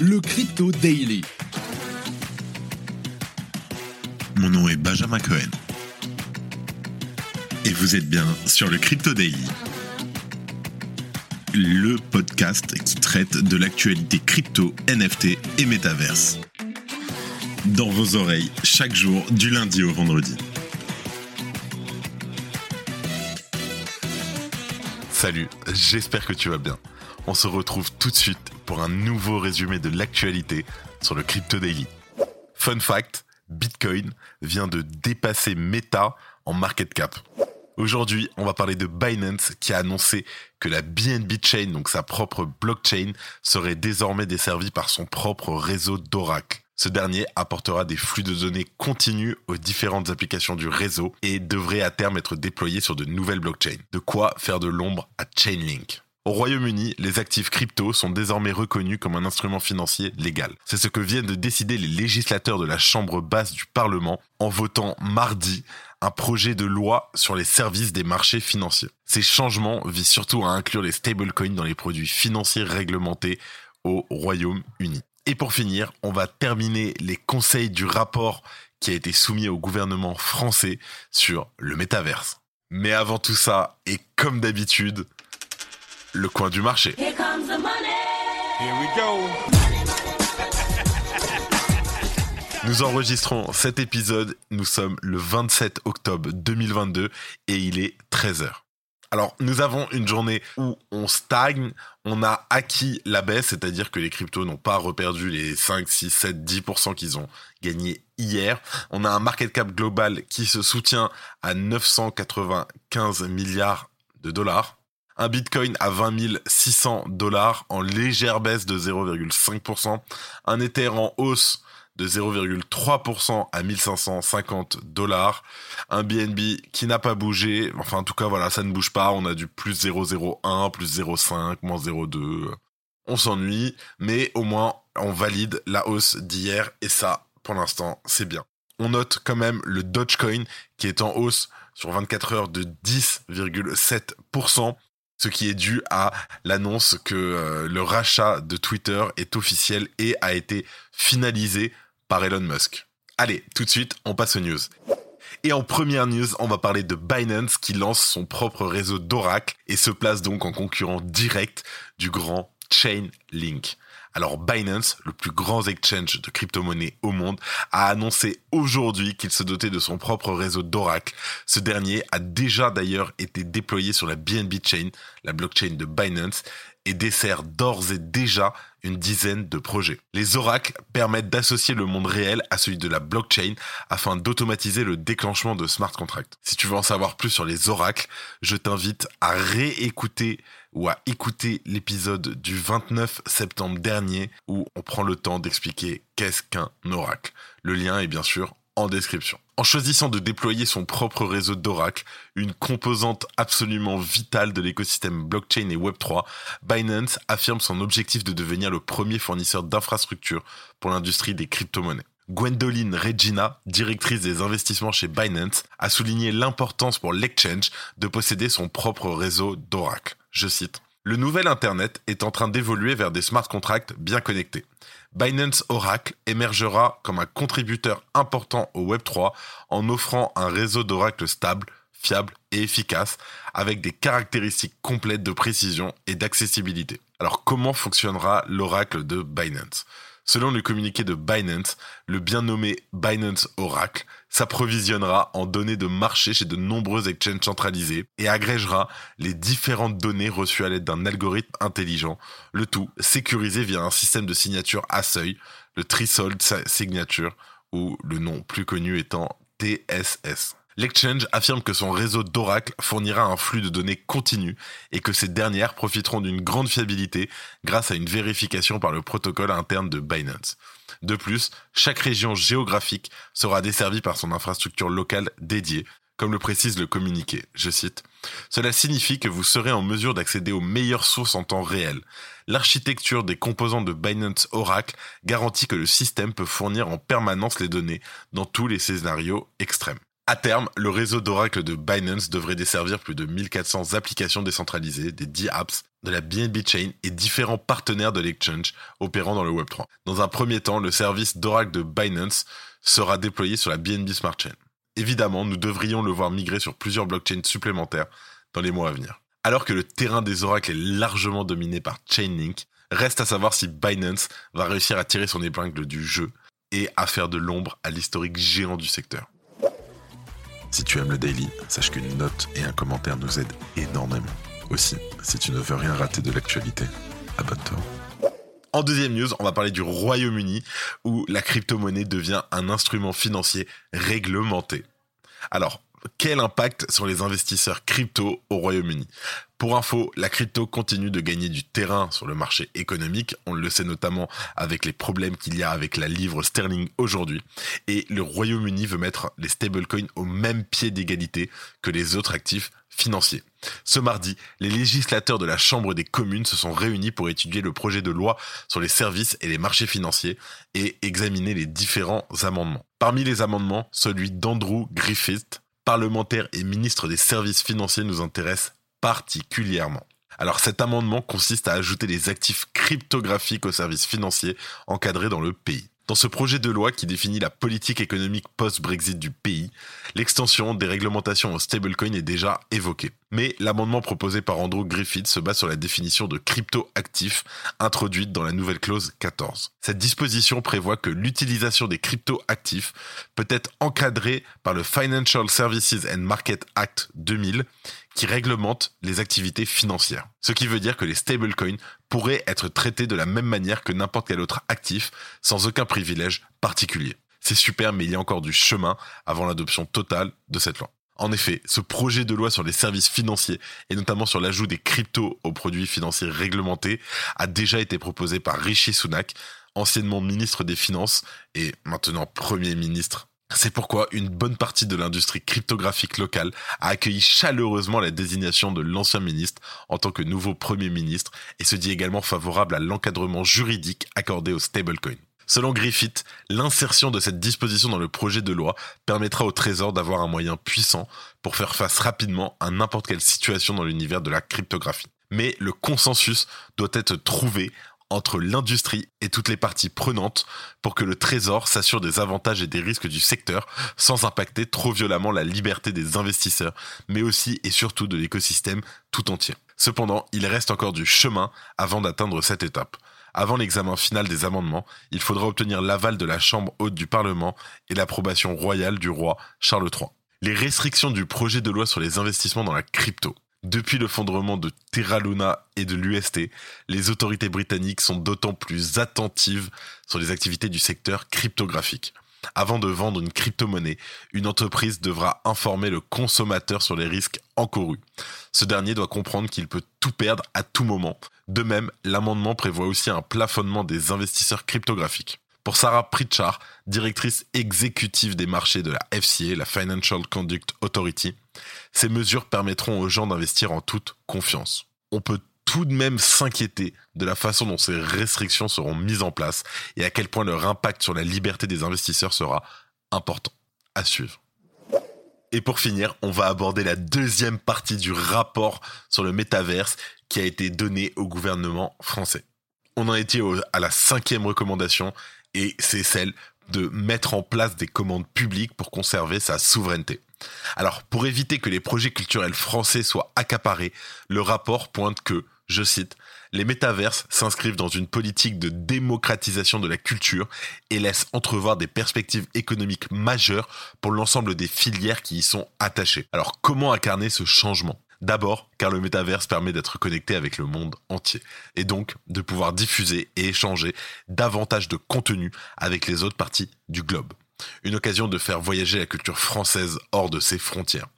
le Crypto Daily. Mon nom est Benjamin Cohen. Et vous êtes bien sur le Crypto Daily. Le podcast qui traite de l'actualité crypto, NFT et métaverse. Dans vos oreilles, chaque jour, du lundi au vendredi. Salut, j'espère que tu vas bien. On se retrouve tout de suite pour un nouveau résumé de l'actualité sur le Crypto Daily. Fun fact, Bitcoin vient de dépasser Meta en market cap. Aujourd'hui, on va parler de Binance qui a annoncé que la BNB Chain, donc sa propre blockchain, serait désormais desservie par son propre réseau d'Oracle. Ce dernier apportera des flux de données continus aux différentes applications du réseau et devrait à terme être déployé sur de nouvelles blockchains. De quoi faire de l'ombre à Chainlink. Au Royaume-Uni, les actifs crypto sont désormais reconnus comme un instrument financier légal. C'est ce que viennent de décider les législateurs de la Chambre basse du Parlement en votant mardi un projet de loi sur les services des marchés financiers. Ces changements visent surtout à inclure les stablecoins dans les produits financiers réglementés au Royaume-Uni. Et pour finir, on va terminer les conseils du rapport qui a été soumis au gouvernement français sur le métaverse. Mais avant tout ça, et comme d'habitude, le coin du marché. Here comes the money. Here we go. Nous enregistrons cet épisode, nous sommes le 27 octobre 2022 et il est 13h. Alors, nous avons une journée où on stagne, on a acquis la baisse, c'est-à-dire que les cryptos n'ont pas reperdu les 5, 6, 7, 10% qu'ils ont gagnés hier. On a un market cap global qui se soutient à 995 milliards de dollars. Un bitcoin à 20 600 dollars en légère baisse de 0,5%. Un Ether en hausse de 0,3% à 1550 dollars. Un BNB qui n'a pas bougé. Enfin, en tout cas, voilà, ça ne bouge pas. On a du plus 0,01, plus 0,5, moins 0,2. On s'ennuie, mais au moins, on valide la hausse d'hier. Et ça, pour l'instant, c'est bien. On note quand même le Dogecoin qui est en hausse sur 24 heures de 10,7% ce qui est dû à l'annonce que euh, le rachat de Twitter est officiel et a été finalisé par Elon Musk. Allez, tout de suite, on passe aux news. Et en première news, on va parler de Binance qui lance son propre réseau d'Oracle et se place donc en concurrent direct du grand Chainlink. Alors Binance, le plus grand exchange de crypto-monnaies au monde, a annoncé aujourd'hui qu'il se dotait de son propre réseau d'Oracle. Ce dernier a déjà d'ailleurs été déployé sur la BNB Chain, la blockchain de Binance, et dessert d'ores et déjà une dizaine de projets. Les oracles permettent d'associer le monde réel à celui de la blockchain afin d'automatiser le déclenchement de smart contracts. Si tu veux en savoir plus sur les oracles, je t'invite à réécouter ou à écouter l'épisode du 29 septembre dernier où on prend le temps d'expliquer qu'est-ce qu'un oracle. Le lien est bien sûr en choisissant de déployer son propre réseau d'Oracle, une composante absolument vitale de l'écosystème blockchain et Web3, Binance affirme son objectif de devenir le premier fournisseur d'infrastructures pour l'industrie des crypto-monnaies. Gwendoline Regina, directrice des investissements chez Binance, a souligné l'importance pour l'exchange de posséder son propre réseau d'Oracle. Je cite. Le nouvel Internet est en train d'évoluer vers des smart contracts bien connectés. Binance Oracle émergera comme un contributeur important au Web3 en offrant un réseau d'Oracle stable, fiable et efficace avec des caractéristiques complètes de précision et d'accessibilité. Alors comment fonctionnera l'Oracle de Binance? Selon le communiqué de Binance, le bien nommé Binance Oracle s'approvisionnera en données de marché chez de nombreux exchanges centralisés et agrégera les différentes données reçues à l'aide d'un algorithme intelligent, le tout sécurisé via un système de signature à seuil, le Threshold Signature, ou le nom plus connu étant TSS. L'exchange affirme que son réseau d'Oracle fournira un flux de données continu et que ces dernières profiteront d'une grande fiabilité grâce à une vérification par le protocole interne de Binance. De plus, chaque région géographique sera desservie par son infrastructure locale dédiée, comme le précise le communiqué. Je cite Cela signifie que vous serez en mesure d'accéder aux meilleures sources en temps réel. L'architecture des composants de Binance Oracle garantit que le système peut fournir en permanence les données dans tous les scénarios extrêmes. À terme, le réseau d'Oracle de Binance devrait desservir plus de 1400 applications décentralisées, des 10 apps, de la BNB Chain et différents partenaires de l'exchange opérant dans le Web3. Dans un premier temps, le service d'Oracle de Binance sera déployé sur la BNB Smart Chain. Évidemment, nous devrions le voir migrer sur plusieurs blockchains supplémentaires dans les mois à venir. Alors que le terrain des oracles est largement dominé par Chainlink, reste à savoir si Binance va réussir à tirer son épingle du jeu et à faire de l'ombre à l'historique géant du secteur. Si tu aimes le daily, sache qu'une note et un commentaire nous aident énormément. Aussi, si tu ne veux rien rater de l'actualité, abonne-toi. En deuxième news, on va parler du Royaume-Uni où la crypto-monnaie devient un instrument financier réglementé. Alors, quel impact sur les investisseurs crypto au Royaume-Uni? Pour info, la crypto continue de gagner du terrain sur le marché économique. On le sait notamment avec les problèmes qu'il y a avec la livre sterling aujourd'hui. Et le Royaume-Uni veut mettre les stablecoins au même pied d'égalité que les autres actifs financiers. Ce mardi, les législateurs de la Chambre des communes se sont réunis pour étudier le projet de loi sur les services et les marchés financiers et examiner les différents amendements. Parmi les amendements, celui d'Andrew Griffith, parlementaire et ministre des services financiers nous intéresse particulièrement. Alors cet amendement consiste à ajouter des actifs cryptographiques aux services financiers encadrés dans le pays. Dans ce projet de loi qui définit la politique économique post-Brexit du pays, l'extension des réglementations au stablecoin est déjà évoquée. Mais l'amendement proposé par Andrew Griffith se base sur la définition de crypto-actifs introduite dans la nouvelle clause 14. Cette disposition prévoit que l'utilisation des crypto-actifs peut être encadrée par le Financial Services and Market Act 2000 qui réglemente les activités financières. Ce qui veut dire que les stablecoins pourraient être traités de la même manière que n'importe quel autre actif, sans aucun privilège particulier. C'est super, mais il y a encore du chemin avant l'adoption totale de cette loi. En effet, ce projet de loi sur les services financiers et notamment sur l'ajout des cryptos aux produits financiers réglementés a déjà été proposé par Rishi Sunak, anciennement ministre des Finances et maintenant Premier ministre c'est pourquoi une bonne partie de l'industrie cryptographique locale a accueilli chaleureusement la désignation de l'ancien ministre en tant que nouveau Premier ministre et se dit également favorable à l'encadrement juridique accordé aux stablecoins. Selon Griffith, l'insertion de cette disposition dans le projet de loi permettra au Trésor d'avoir un moyen puissant pour faire face rapidement à n'importe quelle situation dans l'univers de la cryptographie. Mais le consensus doit être trouvé entre l'industrie et toutes les parties prenantes pour que le Trésor s'assure des avantages et des risques du secteur sans impacter trop violemment la liberté des investisseurs, mais aussi et surtout de l'écosystème tout entier. Cependant, il reste encore du chemin avant d'atteindre cette étape. Avant l'examen final des amendements, il faudra obtenir l'aval de la Chambre haute du Parlement et l'approbation royale du roi Charles III. Les restrictions du projet de loi sur les investissements dans la crypto. Depuis le fondement de Terra Luna et de l'UST, les autorités britanniques sont d'autant plus attentives sur les activités du secteur cryptographique. Avant de vendre une crypto-monnaie, une entreprise devra informer le consommateur sur les risques encourus. Ce dernier doit comprendre qu'il peut tout perdre à tout moment. De même, l'amendement prévoit aussi un plafonnement des investisseurs cryptographiques. Pour Sarah Pritchard, directrice exécutive des marchés de la FCA, la Financial Conduct Authority, ces mesures permettront aux gens d'investir en toute confiance. On peut tout de même s'inquiéter de la façon dont ces restrictions seront mises en place et à quel point leur impact sur la liberté des investisseurs sera important. À suivre. Et pour finir, on va aborder la deuxième partie du rapport sur le métaverse qui a été donné au gouvernement français. On en était à la cinquième recommandation et c'est celle de mettre en place des commandes publiques pour conserver sa souveraineté. Alors, pour éviter que les projets culturels français soient accaparés, le rapport pointe que, je cite, les métaverses s'inscrivent dans une politique de démocratisation de la culture et laissent entrevoir des perspectives économiques majeures pour l'ensemble des filières qui y sont attachées. Alors comment incarner ce changement? D'abord, car le métaverse permet d'être connecté avec le monde entier, et donc de pouvoir diffuser et échanger davantage de contenu avec les autres parties du globe. Une occasion de faire voyager la culture française hors de ses frontières.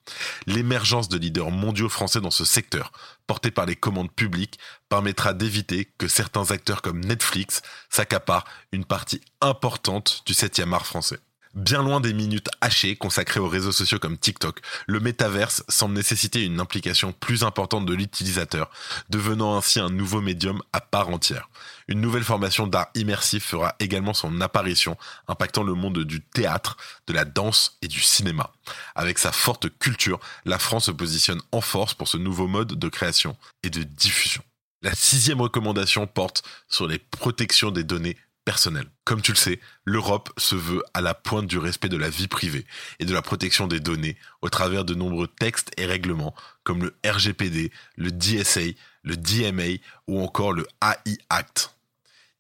L'émergence de leaders mondiaux français dans ce secteur, porté par les commandes publiques, permettra d'éviter que certains acteurs comme Netflix s'accaparent une partie importante du 7e art français. Bien loin des minutes hachées consacrées aux réseaux sociaux comme TikTok, le métaverse semble nécessiter une implication plus importante de l'utilisateur, devenant ainsi un nouveau médium à part entière. Une nouvelle formation d'art immersif fera également son apparition, impactant le monde du théâtre, de la danse et du cinéma. Avec sa forte culture, la France se positionne en force pour ce nouveau mode de création et de diffusion. La sixième recommandation porte sur les protections des données personnelles. Comme tu le sais, l'Europe se veut à la pointe du respect de la vie privée et de la protection des données au travers de nombreux textes et règlements comme le RGPD, le DSA, le DMA ou encore le AI Act.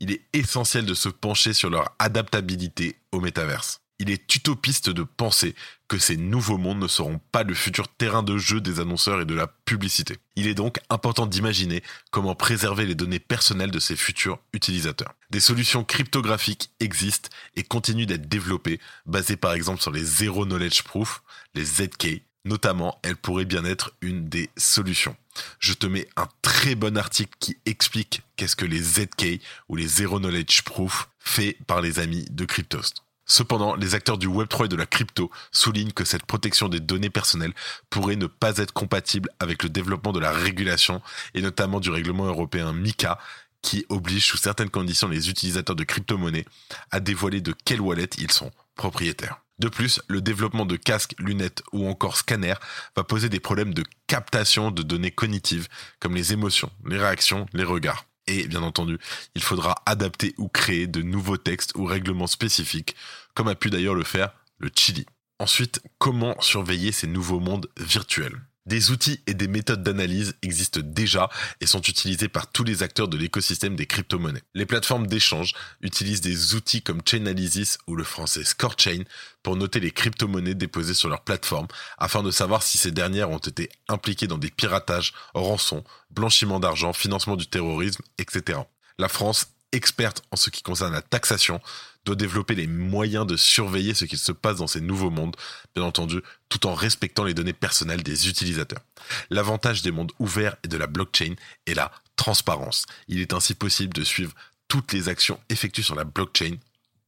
Il est essentiel de se pencher sur leur adaptabilité au métaverse il est utopiste de penser que ces nouveaux mondes ne seront pas le futur terrain de jeu des annonceurs et de la publicité. Il est donc important d'imaginer comment préserver les données personnelles de ces futurs utilisateurs. Des solutions cryptographiques existent et continuent d'être développées, basées par exemple sur les Zero Knowledge Proof, les ZK. Notamment, elles pourraient bien être une des solutions. Je te mets un très bon article qui explique qu'est-ce que les ZK ou les Zero Knowledge Proof fait par les amis de Cryptost. Cependant, les acteurs du Web3 et de la crypto soulignent que cette protection des données personnelles pourrait ne pas être compatible avec le développement de la régulation et notamment du règlement européen MICA qui oblige sous certaines conditions les utilisateurs de crypto-monnaies à dévoiler de quelle wallet ils sont propriétaires. De plus, le développement de casques, lunettes ou encore scanners va poser des problèmes de captation de données cognitives comme les émotions, les réactions, les regards. Et bien entendu, il faudra adapter ou créer de nouveaux textes ou règlements spécifiques, comme a pu d'ailleurs le faire le Chili. Ensuite, comment surveiller ces nouveaux mondes virtuels? Des outils et des méthodes d'analyse existent déjà et sont utilisés par tous les acteurs de l'écosystème des crypto-monnaies. Les plateformes d'échange utilisent des outils comme Chainalysis ou le français ScoreChain pour noter les crypto-monnaies déposées sur leur plateforme afin de savoir si ces dernières ont été impliquées dans des piratages, rançons, blanchiment d'argent, financement du terrorisme, etc. La France experte en ce qui concerne la taxation, doit développer les moyens de surveiller ce qu'il se passe dans ces nouveaux mondes, bien entendu, tout en respectant les données personnelles des utilisateurs. L'avantage des mondes ouverts et de la blockchain est la transparence. Il est ainsi possible de suivre toutes les actions effectuées sur la blockchain,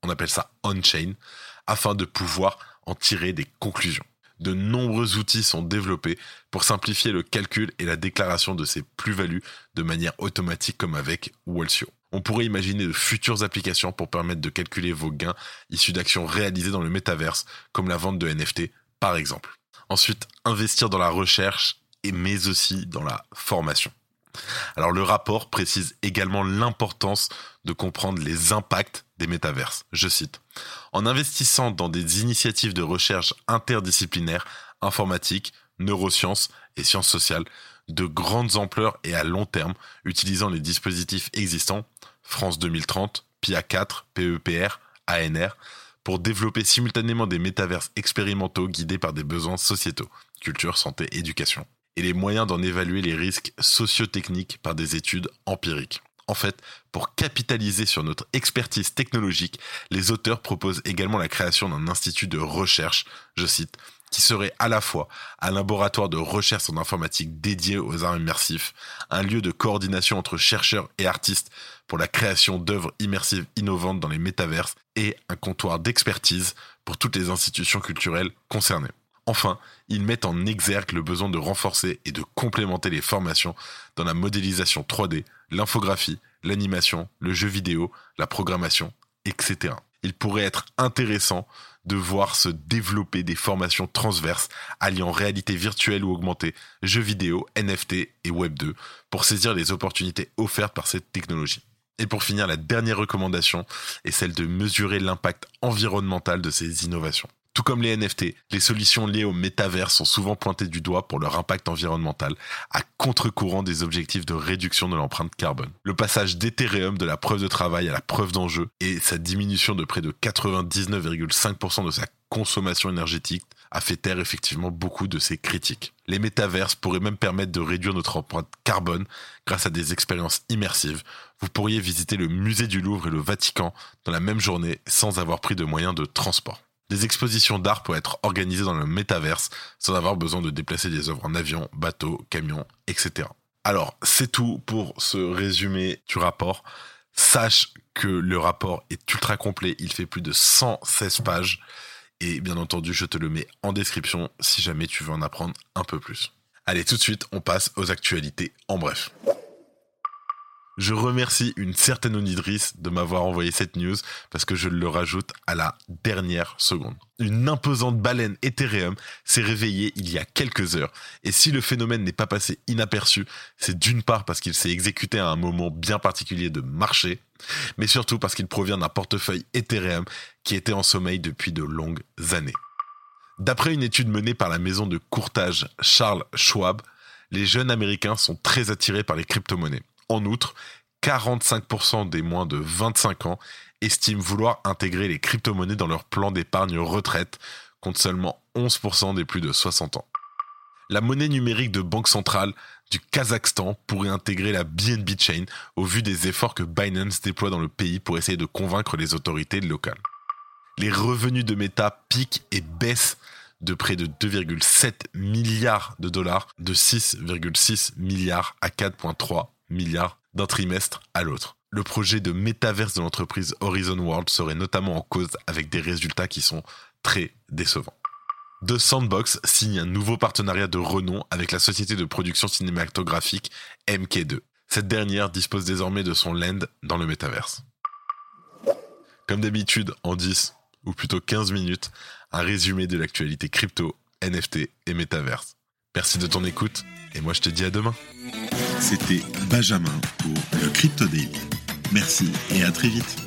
on appelle ça on-chain, afin de pouvoir en tirer des conclusions. De nombreux outils sont développés pour simplifier le calcul et la déclaration de ces plus-values de manière automatique comme avec Walsio on pourrait imaginer de futures applications pour permettre de calculer vos gains issus d'actions réalisées dans le métaverse, comme la vente de NFT par exemple. Ensuite, investir dans la recherche et mais aussi dans la formation. Alors le rapport précise également l'importance de comprendre les impacts des métaverses. Je cite, En investissant dans des initiatives de recherche interdisciplinaires, informatique, neurosciences et sciences sociales, de grandes ampleurs et à long terme, utilisant les dispositifs existants, France 2030, PIA 4, PEPR, ANR, pour développer simultanément des métaverses expérimentaux guidés par des besoins sociétaux, culture, santé, éducation, et les moyens d'en évaluer les risques socio-techniques par des études empiriques. En fait, pour capitaliser sur notre expertise technologique, les auteurs proposent également la création d'un institut de recherche, je cite, qui serait à la fois un laboratoire de recherche en informatique dédié aux arts immersifs, un lieu de coordination entre chercheurs et artistes pour la création d'œuvres immersives innovantes dans les métaverses et un comptoir d'expertise pour toutes les institutions culturelles concernées. Enfin, ils mettent en exergue le besoin de renforcer et de complémenter les formations dans la modélisation 3D, l'infographie, l'animation, le jeu vidéo, la programmation, etc. Il pourrait être intéressant de voir se développer des formations transverses alliant réalité virtuelle ou augmentée, jeux vidéo, NFT et Web 2 pour saisir les opportunités offertes par cette technologie. Et pour finir, la dernière recommandation est celle de mesurer l'impact environnemental de ces innovations. Tout comme les NFT, les solutions liées au métavers sont souvent pointées du doigt pour leur impact environnemental, à contre-courant des objectifs de réduction de l'empreinte carbone. Le passage d'Ethereum de la preuve de travail à la preuve d'enjeu et sa diminution de près de 99,5% de sa consommation énergétique a fait taire effectivement beaucoup de ces critiques. Les métaverses pourraient même permettre de réduire notre empreinte carbone grâce à des expériences immersives. Vous pourriez visiter le musée du Louvre et le Vatican dans la même journée sans avoir pris de moyens de transport. Des expositions d'art pourraient être organisées dans le métaverse sans avoir besoin de déplacer des œuvres en avion, bateau, camion, etc. Alors, c'est tout pour ce résumé du rapport. Sache que le rapport est ultra complet, il fait plus de 116 pages et bien entendu, je te le mets en description si jamais tu veux en apprendre un peu plus. Allez, tout de suite, on passe aux actualités en bref. Je remercie une certaine Onidris de m'avoir envoyé cette news parce que je le rajoute à la dernière seconde. Une imposante baleine Ethereum s'est réveillée il y a quelques heures et si le phénomène n'est pas passé inaperçu, c'est d'une part parce qu'il s'est exécuté à un moment bien particulier de marché, mais surtout parce qu'il provient d'un portefeuille Ethereum qui était en sommeil depuis de longues années. D'après une étude menée par la maison de courtage Charles Schwab, les jeunes américains sont très attirés par les crypto-monnaies. En outre, 45% des moins de 25 ans estiment vouloir intégrer les crypto-monnaies dans leur plan d'épargne retraite, contre seulement 11% des plus de 60 ans. La monnaie numérique de banque centrale du Kazakhstan pourrait intégrer la BNB Chain au vu des efforts que Binance déploie dans le pays pour essayer de convaincre les autorités locales. Les revenus de Meta piquent et baissent de près de 2,7 milliards de dollars, de 6,6 milliards à 4,3 milliards d'un trimestre à l'autre. Le projet de métaverse de l'entreprise Horizon World serait notamment en cause avec des résultats qui sont très décevants. The Sandbox signe un nouveau partenariat de renom avec la société de production cinématographique MK2. Cette dernière dispose désormais de son land dans le métaverse. Comme d'habitude, en 10 ou plutôt 15 minutes, un résumé de l'actualité crypto, NFT et métaverse. Merci de ton écoute et moi je te dis à demain. C'était Benjamin pour le Crypto Daily. Merci et à très vite.